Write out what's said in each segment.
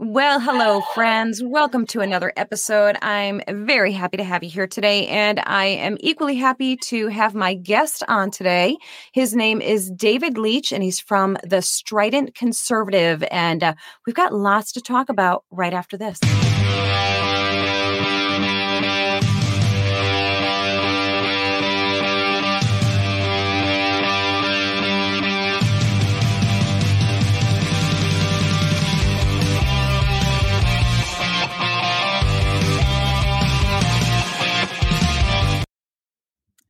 Well, hello, friends. Welcome to another episode. I'm very happy to have you here today, and I am equally happy to have my guest on today. His name is David Leach, and he's from the Strident Conservative. And uh, we've got lots to talk about right after this.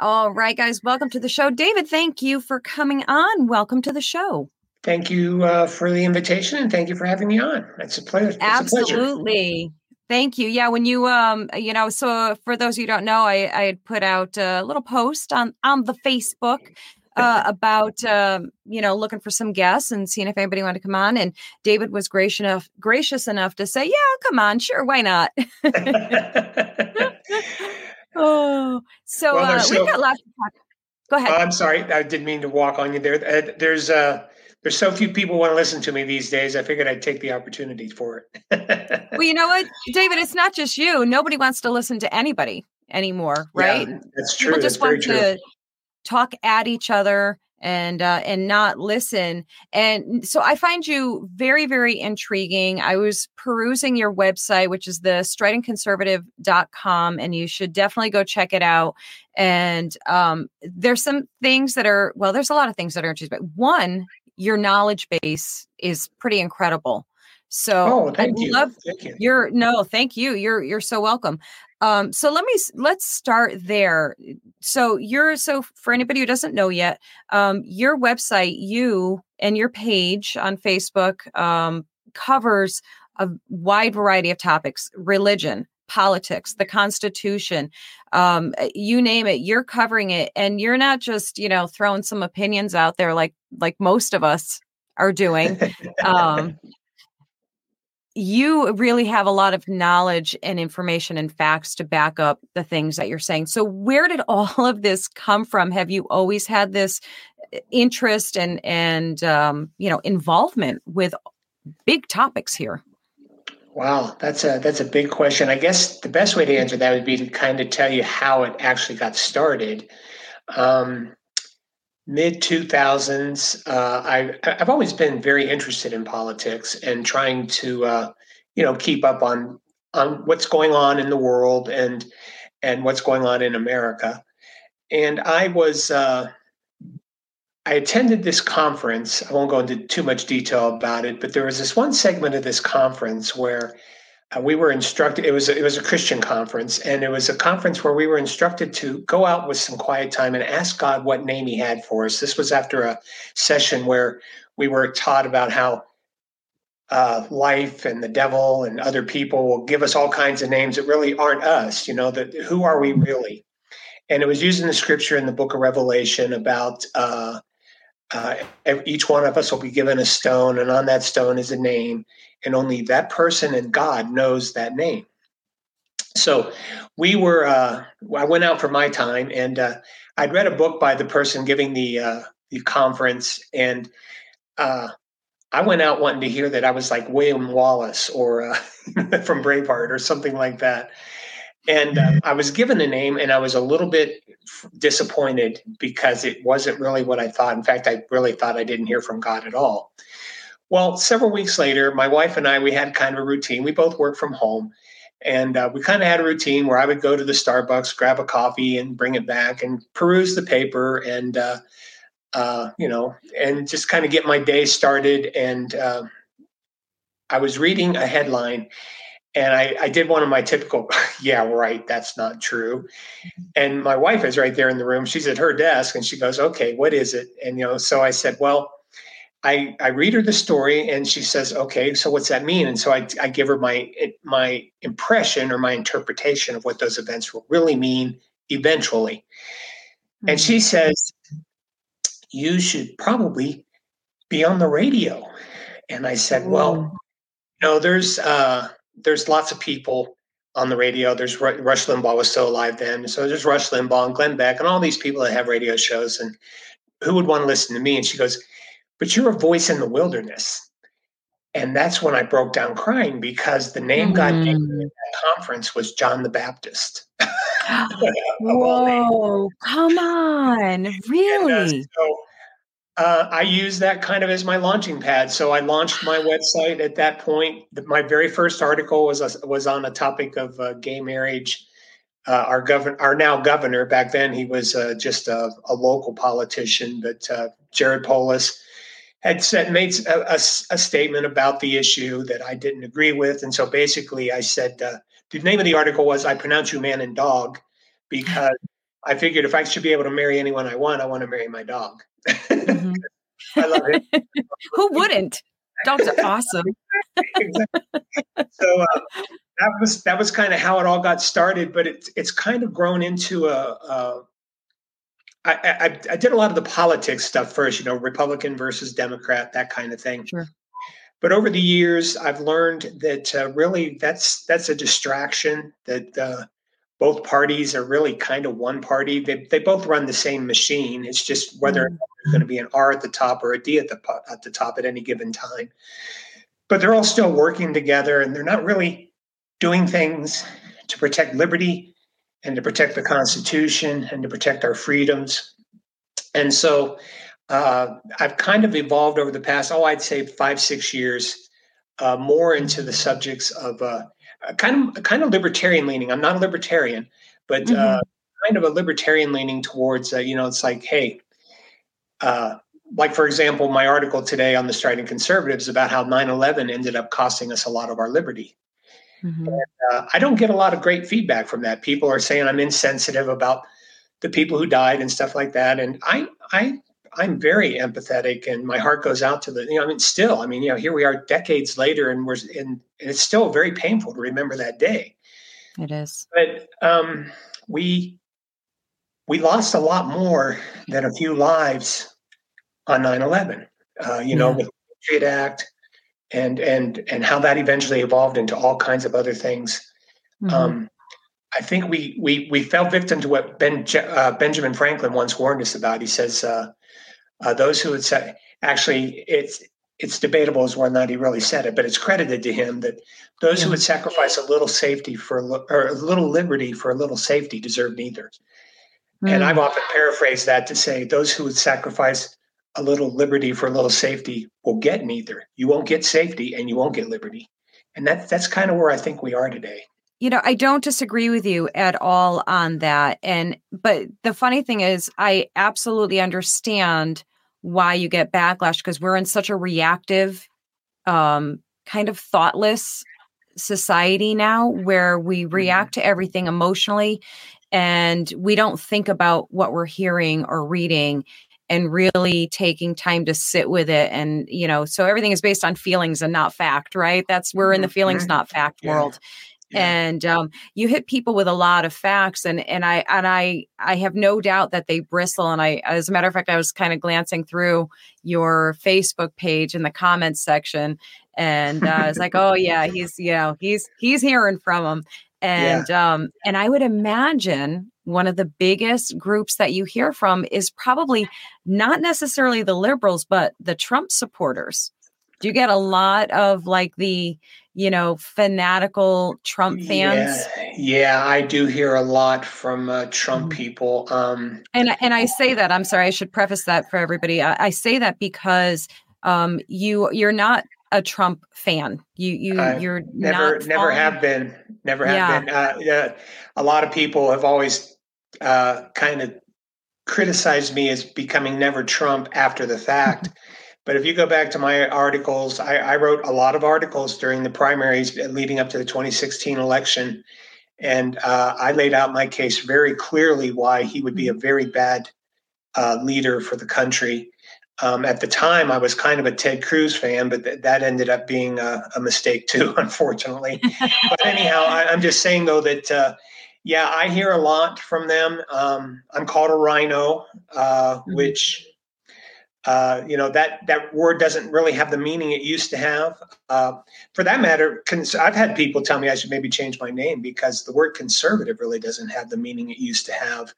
All right, guys, welcome to the show. David, thank you for coming on. Welcome to the show. Thank you uh, for the invitation and thank you for having me on. It's a pleasure. It's Absolutely. A pleasure. Thank you. Yeah, when you um, you know, so for those who don't know, I I had put out a little post on on the Facebook uh, about uh, you know looking for some guests and seeing if anybody wanted to come on. And David was gracious enough gracious enough to say, "Yeah, come on, sure, why not." Oh, so, well, uh, so we've got lots to talk. Go ahead. I'm sorry, I didn't mean to walk on you there. Uh, there's uh, there's so few people want to listen to me these days. I figured I'd take the opportunity for it. well, you know what, David? It's not just you. Nobody wants to listen to anybody anymore, right? Yeah, that's true. People just that's want to talk at each other and uh, and not listen. And so I find you very very intriguing. I was perusing your website, which is the stridentconservative.com, and you should definitely go check it out. And um, there's some things that are well, there's a lot of things that are interesting. But one, your knowledge base is pretty incredible. So oh, thank I you. love thank you. You're no, thank you. You're you're so welcome. Um, so let me let's start there. So you're so for anybody who doesn't know yet, um, your website, you and your page on Facebook um, covers a wide variety of topics: religion, politics, the Constitution, um, you name it. You're covering it, and you're not just you know throwing some opinions out there like like most of us are doing. um, you really have a lot of knowledge and information and facts to back up the things that you're saying. So, where did all of this come from? Have you always had this uh, interest and and um, you know involvement with big topics here? Wow, that's a that's a big question. I guess the best way to answer that would be to kind of tell you how it actually got started. Um, Mid two thousands, uh, I I've always been very interested in politics and trying to uh, you know keep up on on what's going on in the world and and what's going on in America. And I was uh, I attended this conference. I won't go into too much detail about it, but there was this one segment of this conference where uh, we were instructed. It was it was a Christian conference, and it was a conference where we were instructed to go out with some quiet time and ask God what name He had for us. This was after a session where we were taught about how uh, life and the devil and other people will give us all kinds of names that really aren't us. You know, that who are we really? And it was using the scripture in the Book of Revelation about. Uh, uh, each one of us will be given a stone, and on that stone is a name, and only that person and God knows that name. So we were, uh, I went out for my time, and uh, I'd read a book by the person giving the uh, the conference, and uh, I went out wanting to hear that I was like William Wallace or uh, from Braveheart or something like that. And uh, I was given a name, and I was a little bit disappointed because it wasn't really what I thought. In fact, I really thought I didn't hear from God at all. Well, several weeks later, my wife and I we had kind of a routine. We both work from home, and uh, we kind of had a routine where I would go to the Starbucks, grab a coffee, and bring it back, and peruse the paper, and uh, uh, you know, and just kind of get my day started. And uh, I was reading a headline, and I, I did one of my typical, yeah, right, that's not true. And my wife is right there in the room. She's at her desk and she goes, okay, what is it? And, you know, so I said, well, I, I read her the story and she says, okay, so what's that mean? And so I, I give her my, my impression or my interpretation of what those events will really mean eventually. Mm-hmm. And she says, you should probably be on the radio. And I said, well, you know, there's, uh, there's lots of people on the radio. There's Rush Limbaugh was still alive then, so there's Rush Limbaugh and Glenn Beck and all these people that have radio shows. And who would want to listen to me? And she goes, "But you're a voice in the wilderness." And that's when I broke down crying because the name mm. God gave me at that conference was John the Baptist. Whoa, come on. Really? And, uh, so, uh, I use that kind of as my launching pad. So I launched my website at that point. My very first article was a, was on a topic of uh, gay marriage. Uh, our governor, our now governor, back then he was uh, just a, a, local politician, but uh, Jared Polis had said made a, a, a, statement about the issue that I didn't agree with, and so basically I said uh, the name of the article was "I pronounce you man and dog," because I figured if I should be able to marry anyone I want, I want to marry my dog. Mm-hmm. I love it. Who wouldn't? Dogs are awesome. so uh, that was that was kind of how it all got started, but it's it's kind of grown into a. a I, I, I did a lot of the politics stuff first, you know, Republican versus Democrat, that kind of thing. Sure. But over the years, I've learned that uh, really that's that's a distraction. That uh, both parties are really kind of one party. They, they both run the same machine. It's just whether mm-hmm. there's going to be an R at the top or a D at the at the top at any given time. But they're all still working together, and they're not really doing things to protect liberty and to protect the Constitution and to protect our freedoms. And so uh, I've kind of evolved over the past, oh, I'd say five, six years, uh, more into the subjects of uh, kind of kind of libertarian leaning. I'm not a libertarian, but uh, mm-hmm. kind of a libertarian leaning towards uh, you know it's like hey, uh, like for example, my article today on the Strident Conservatives about how 9/11 ended up costing us a lot of our liberty. Mm-hmm. And, uh, I don't get a lot of great feedback from that. People are saying I'm insensitive about the people who died and stuff like that, and I I I'm very empathetic, and my heart goes out to the. You know, I mean, still, I mean, you know, here we are decades later, and we're in, and it's still very painful to remember that day. It is, but um, we we lost a lot more than a few lives on 9/11. Uh, you yeah. know, with the Patriot Act, and and and how that eventually evolved into all kinds of other things. Mm-hmm. Um, I think we we we fell victim to what Ben uh, Benjamin Franklin once warned us about. He says, uh, uh, those who would say, actually, it's it's debatable as whether or not he really said it, but it's credited to him that those yeah. who would sacrifice a little safety for or a little liberty for a little safety deserve neither. Mm. And I've often paraphrased that to say those who would sacrifice a little liberty for a little safety will get neither. You won't get safety and you won't get liberty. And that, that's kind of where I think we are today. You know, I don't disagree with you at all on that. And, but the funny thing is, I absolutely understand why you get backlash because we're in such a reactive um, kind of thoughtless society now where we mm-hmm. react to everything emotionally and we don't think about what we're hearing or reading and really taking time to sit with it and you know so everything is based on feelings and not fact right that's we're in the feelings mm-hmm. not fact yeah. world and um, you hit people with a lot of facts and and i and i i have no doubt that they bristle and i as a matter of fact i was kind of glancing through your facebook page in the comments section and uh, i was like oh yeah he's you know he's he's hearing from them and yeah. um and i would imagine one of the biggest groups that you hear from is probably not necessarily the liberals but the trump supporters. Do you get a lot of like the you know fanatical trump fans? Yeah, yeah i do hear a lot from uh, trump mm-hmm. people um and and i say that i'm sorry i should preface that for everybody. I, I say that because um you you're not a trump fan. You you uh, you're never never have been never have yeah. been. Uh, yeah, a lot of people have always uh kind of criticized me as becoming never trump after the fact But if you go back to my articles, I, I, wrote a lot of articles during the primaries leading up to the 2016 election. And uh, I laid out my case very clearly why he would be a very bad uh, leader for the country. Um, at the time, I was kind of a Ted Cruz fan, but th- that ended up being a, a mistake too, unfortunately. but anyhow, I, am just saying though that, uh, yeah, I hear a lot from them. Um, I'm called a RINO, uh, mm-hmm. which uh, you know that that word doesn't really have the meaning it used to have. Uh, for that matter, cons- I've had people tell me I should maybe change my name because the word conservative really doesn't have the meaning it used to have.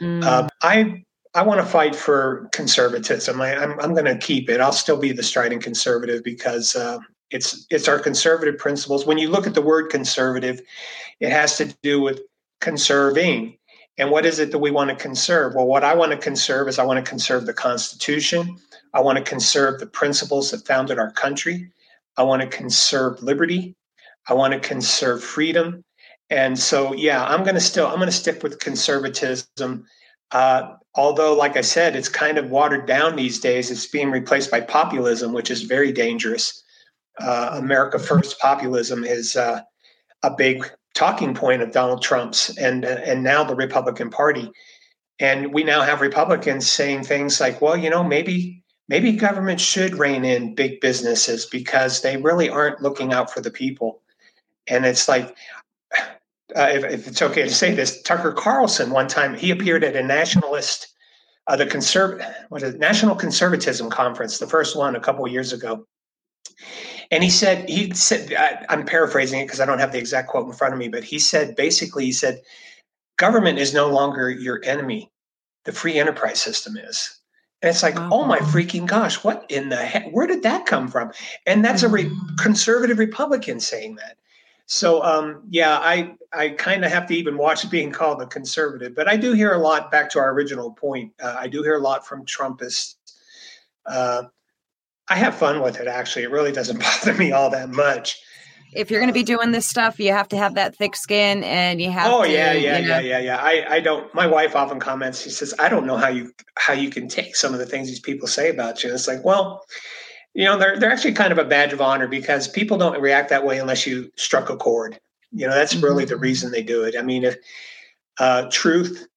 Mm. Uh, I I want to fight for conservatism. I, am I'm, I'm going to keep it. I'll still be the Strident Conservative because uh, It's it's our conservative principles. When you look at the word conservative, it has to do with conserving. And what is it that we want to conserve? Well, what I want to conserve is I want to conserve the Constitution. I want to conserve the principles that founded our country. I want to conserve liberty. I want to conserve freedom. And so, yeah, I'm going to still I'm going to stick with conservatism. Uh, although, like I said, it's kind of watered down these days. It's being replaced by populism, which is very dangerous. Uh, America First populism is uh, a big talking point of Donald Trump's and and now the Republican Party. And we now have Republicans saying things like, "Well, you know, maybe maybe government should rein in big businesses because they really aren't looking out for the people." And it's like, uh, if, if, it's okay to say this, Tucker Carlson one time he appeared at a nationalist, uh, the conserv, what is it, National Conservatism Conference, the first one a couple years ago, and he said he said I, I'm paraphrasing it because I don't have the exact quote in front of me, but he said basically he said, government is no longer your enemy, the free enterprise system is. And it's like, oh my freaking gosh, what in the heck? Where did that come from? And that's a re- mm-hmm. conservative Republican saying that. So um, yeah, I I kind of have to even watch being called a conservative, but I do hear a lot. Back to our original point, uh, I do hear a lot from Trumpists. Uh, I have fun with it. Actually, it really doesn't bother me all that much. If you're going to be doing this stuff, you have to have that thick skin, and you have. Oh to, yeah, yeah, you know, yeah, yeah, yeah. I I don't. My wife often comments. She says, "I don't know how you how you can take some of the things these people say about you." And it's like, well you know they're they're actually kind of a badge of honor because people don't react that way unless you struck a chord you know that's mm-hmm. really the reason they do it i mean if uh, truth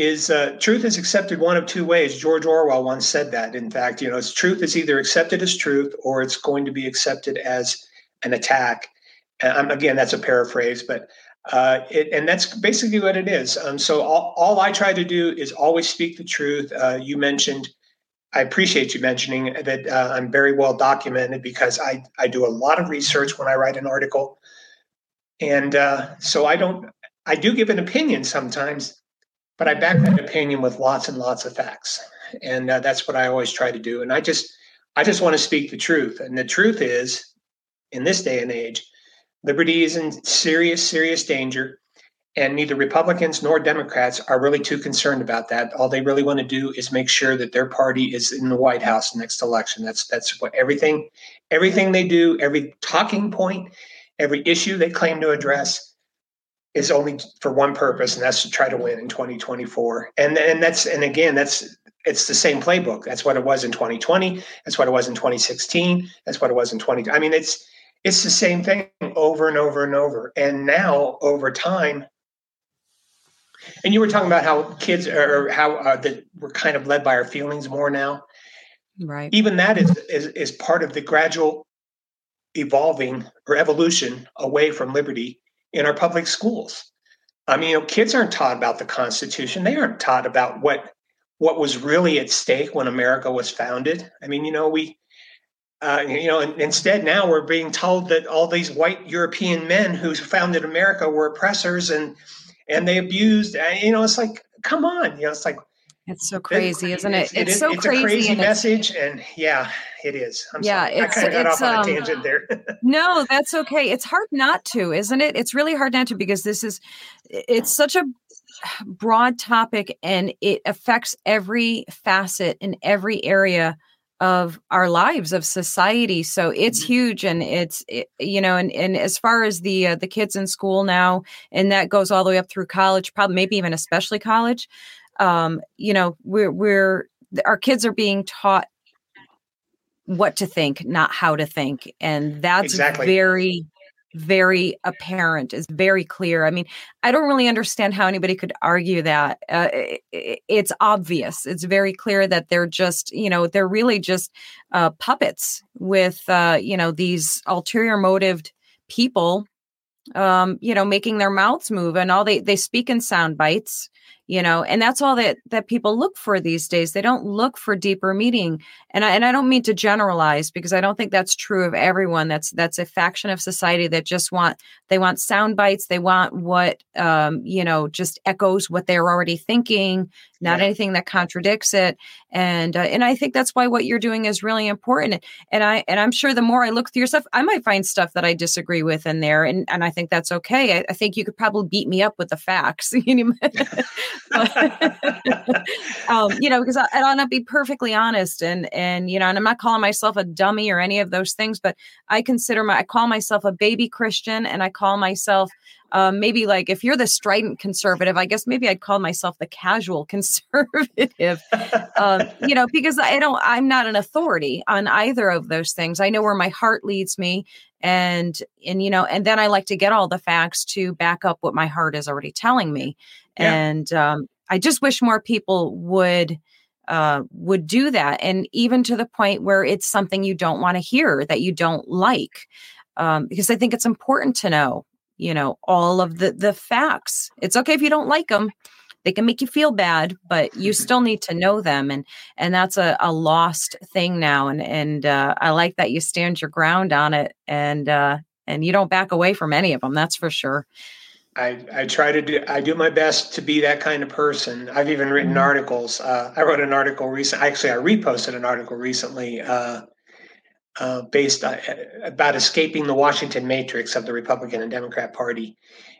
is uh, truth is accepted one of two ways. George orwell once said that. In fact you know it's truth is either accepted as truth or it's going to be accepted as an attack. And again that's a paraphrase but uh, it, and that's basically what it is. Um, so all, all i try to do is always speak the truth. Uh, you mentioned I appreciate you mentioning that uh, I'm very well documented because I, I do a lot of research when I write an article. And uh, so I don't, I do give an opinion sometimes, but I back that opinion with lots and lots of facts. And uh, that's what I always try to do. And I just, I just want to speak the truth. And the truth is, in this day and age, liberty is in serious, serious danger. And neither Republicans nor Democrats are really too concerned about that. All they really want to do is make sure that their party is in the White House next election. That's that's what everything everything they do, every talking point, every issue they claim to address is only for one purpose, and that's to try to win in 2024. And and that's and again, that's it's the same playbook. That's what it was in 2020. That's what it was in 2016. That's what it was in 20. I mean, it's it's the same thing over and over and over. And now, over time, and you were talking about how kids are how uh, that we're kind of led by our feelings more now. Right. Even that is, is is part of the gradual evolving or evolution away from liberty in our public schools. I mean, you know, kids aren't taught about the Constitution. They aren't taught about what what was really at stake when America was founded. I mean, you know, we uh, you know, instead now we're being told that all these white European men who founded America were oppressors and and they abused. Uh, you know, it's like, come on. You know, it's like it's so crazy, isn't it? It's, it's so it's crazy. a crazy message, and yeah, it is. I'm yeah, sorry. I kind of got off on um, a tangent there. no, that's okay. It's hard not to, isn't it? It's really hard not to because this is it's such a broad topic and it affects every facet in every area of our lives of society so it's mm-hmm. huge and it's it, you know and, and as far as the uh, the kids in school now and that goes all the way up through college probably maybe even especially college um you know we're we're our kids are being taught what to think not how to think and that's exactly. very very apparent is very clear i mean i don't really understand how anybody could argue that uh, it, it's obvious it's very clear that they're just you know they're really just uh, puppets with uh, you know these ulterior motived people um, you know making their mouths move and all they they speak in sound bites you know and that's all that that people look for these days. They don't look for deeper meaning and I, and I don't mean to generalize because I don't think that's true of everyone. That's that's a faction of society that just want they want sound bites. They want what um you know just echoes what they're already thinking not yeah. anything that contradicts it and uh, and I think that's why what you're doing is really important and I and I'm sure the more I look through your stuff I might find stuff that I disagree with in there and and I think that's okay I, I think you could probably beat me up with the facts um, you know, because I, I want to be perfectly honest, and and you know, and I'm not calling myself a dummy or any of those things, but I consider my I call myself a baby Christian, and I call myself um, maybe like if you're the strident conservative, I guess maybe I'd call myself the casual conservative. um, you know, because I don't, I'm not an authority on either of those things. I know where my heart leads me, and and you know, and then I like to get all the facts to back up what my heart is already telling me. Yeah. And um, I just wish more people would uh, would do that, and even to the point where it's something you don't want to hear that you don't like, um, because I think it's important to know, you know, all of the the facts. It's okay if you don't like them; they can make you feel bad, but you still need to know them, and and that's a, a lost thing now. And and uh, I like that you stand your ground on it, and uh, and you don't back away from any of them. That's for sure. I, I try to do I do my best to be that kind of person. I've even written mm-hmm. articles. Uh, I wrote an article recently. Actually, I reposted an article recently uh, uh, based on, uh, about escaping the Washington matrix of the Republican and Democrat Party,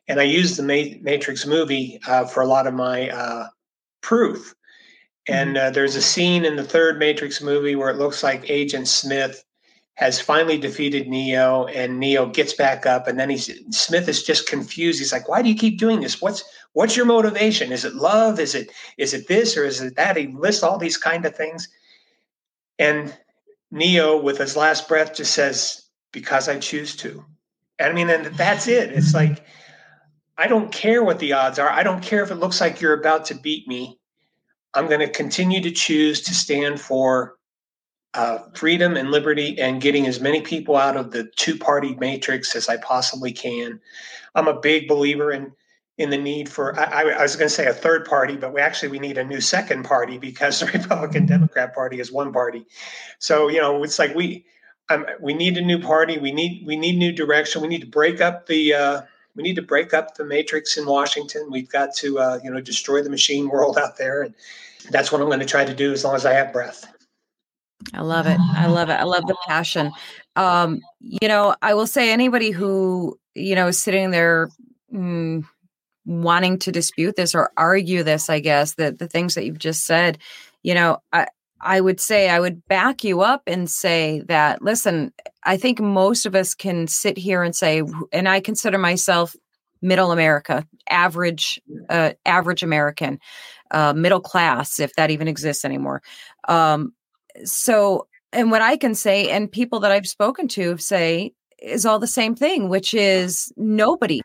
and I used the Matrix movie uh, for a lot of my uh, proof. And mm-hmm. there's a scene in the third Matrix movie where it looks like Agent Smith has finally defeated Neo, and Neo gets back up, and then he's Smith is just confused. He's like, "Why do you keep doing this? What's what's your motivation? Is it love? Is it is it this or is it that?" He lists all these kind of things, and Neo, with his last breath, just says, "Because I choose to." And I mean, and that's it. It's like I don't care what the odds are. I don't care if it looks like you're about to beat me. I'm going to continue to choose to stand for uh, freedom and liberty and getting as many people out of the two party matrix as I possibly can. I'm a big believer in in the need for I, I was going to say a third party, but we actually we need a new second party because the Republican Democrat Party is one party. So you know it's like we um, we need a new party. We need we need new direction. We need to break up the uh, we need to break up the matrix in Washington. We've got to uh, you know destroy the machine world out there, and that's what I'm going to try to do as long as I have breath. I love it. I love it. I love the passion. Um, you know, I will say anybody who, you know, is sitting there mm, wanting to dispute this or argue this, I guess, that the things that you've just said, you know, I, I would say I would back you up and say that, listen, I think most of us can sit here and say, and I consider myself middle America, average, uh, average American, uh, middle class, if that even exists anymore. Um, so and what i can say and people that i've spoken to say is all the same thing which is nobody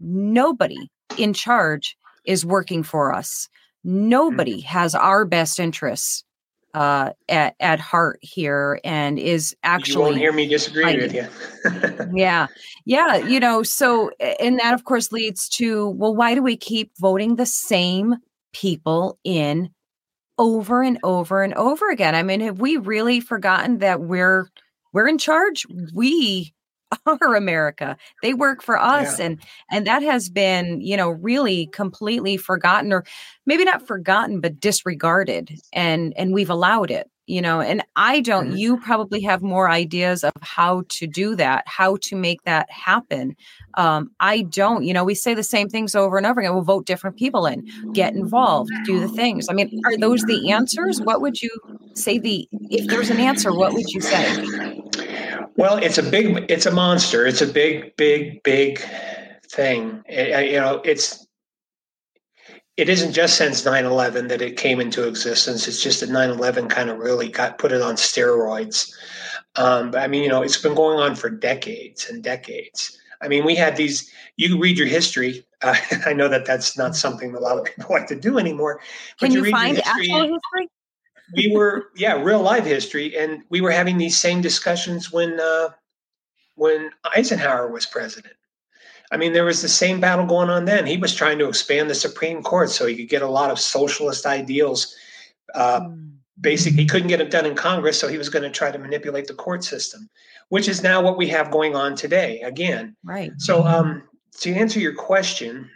nobody in charge is working for us nobody mm. has our best interests uh, at at heart here and is actually you won't hear me disagree with you yeah yeah you know so and that of course leads to well why do we keep voting the same people in over and over and over again. I mean, have we really forgotten that we're we're in charge? We are America. They work for us yeah. and and that has been, you know, really completely forgotten or maybe not forgotten but disregarded and and we've allowed it you know and i don't mm-hmm. you probably have more ideas of how to do that how to make that happen um, i don't you know we say the same things over and over again we'll vote different people in get involved do the things i mean are those the answers what would you say the if there's an answer what would you say well it's a big it's a monster. It's a big big big thing. It, you know it's it isn't just since 9-11 that it came into existence. It's just that 9-11 kind of really got put it on steroids. Um, but i mean you know it's been going on for decades and decades. I mean we had these you read your history. Uh, i know that that's not something that a lot of people like to do anymore can you, you find history, actual history we were yeah real live history and we were having these same discussions when uh, when eisenhower was president I mean, there was the same battle going on then. He was trying to expand the Supreme Court so he could get a lot of socialist ideals. Uh, mm. Basically, he couldn't get them done in Congress, so he was going to try to manipulate the court system, which is now what we have going on today. Again, right. So, um, to answer your question,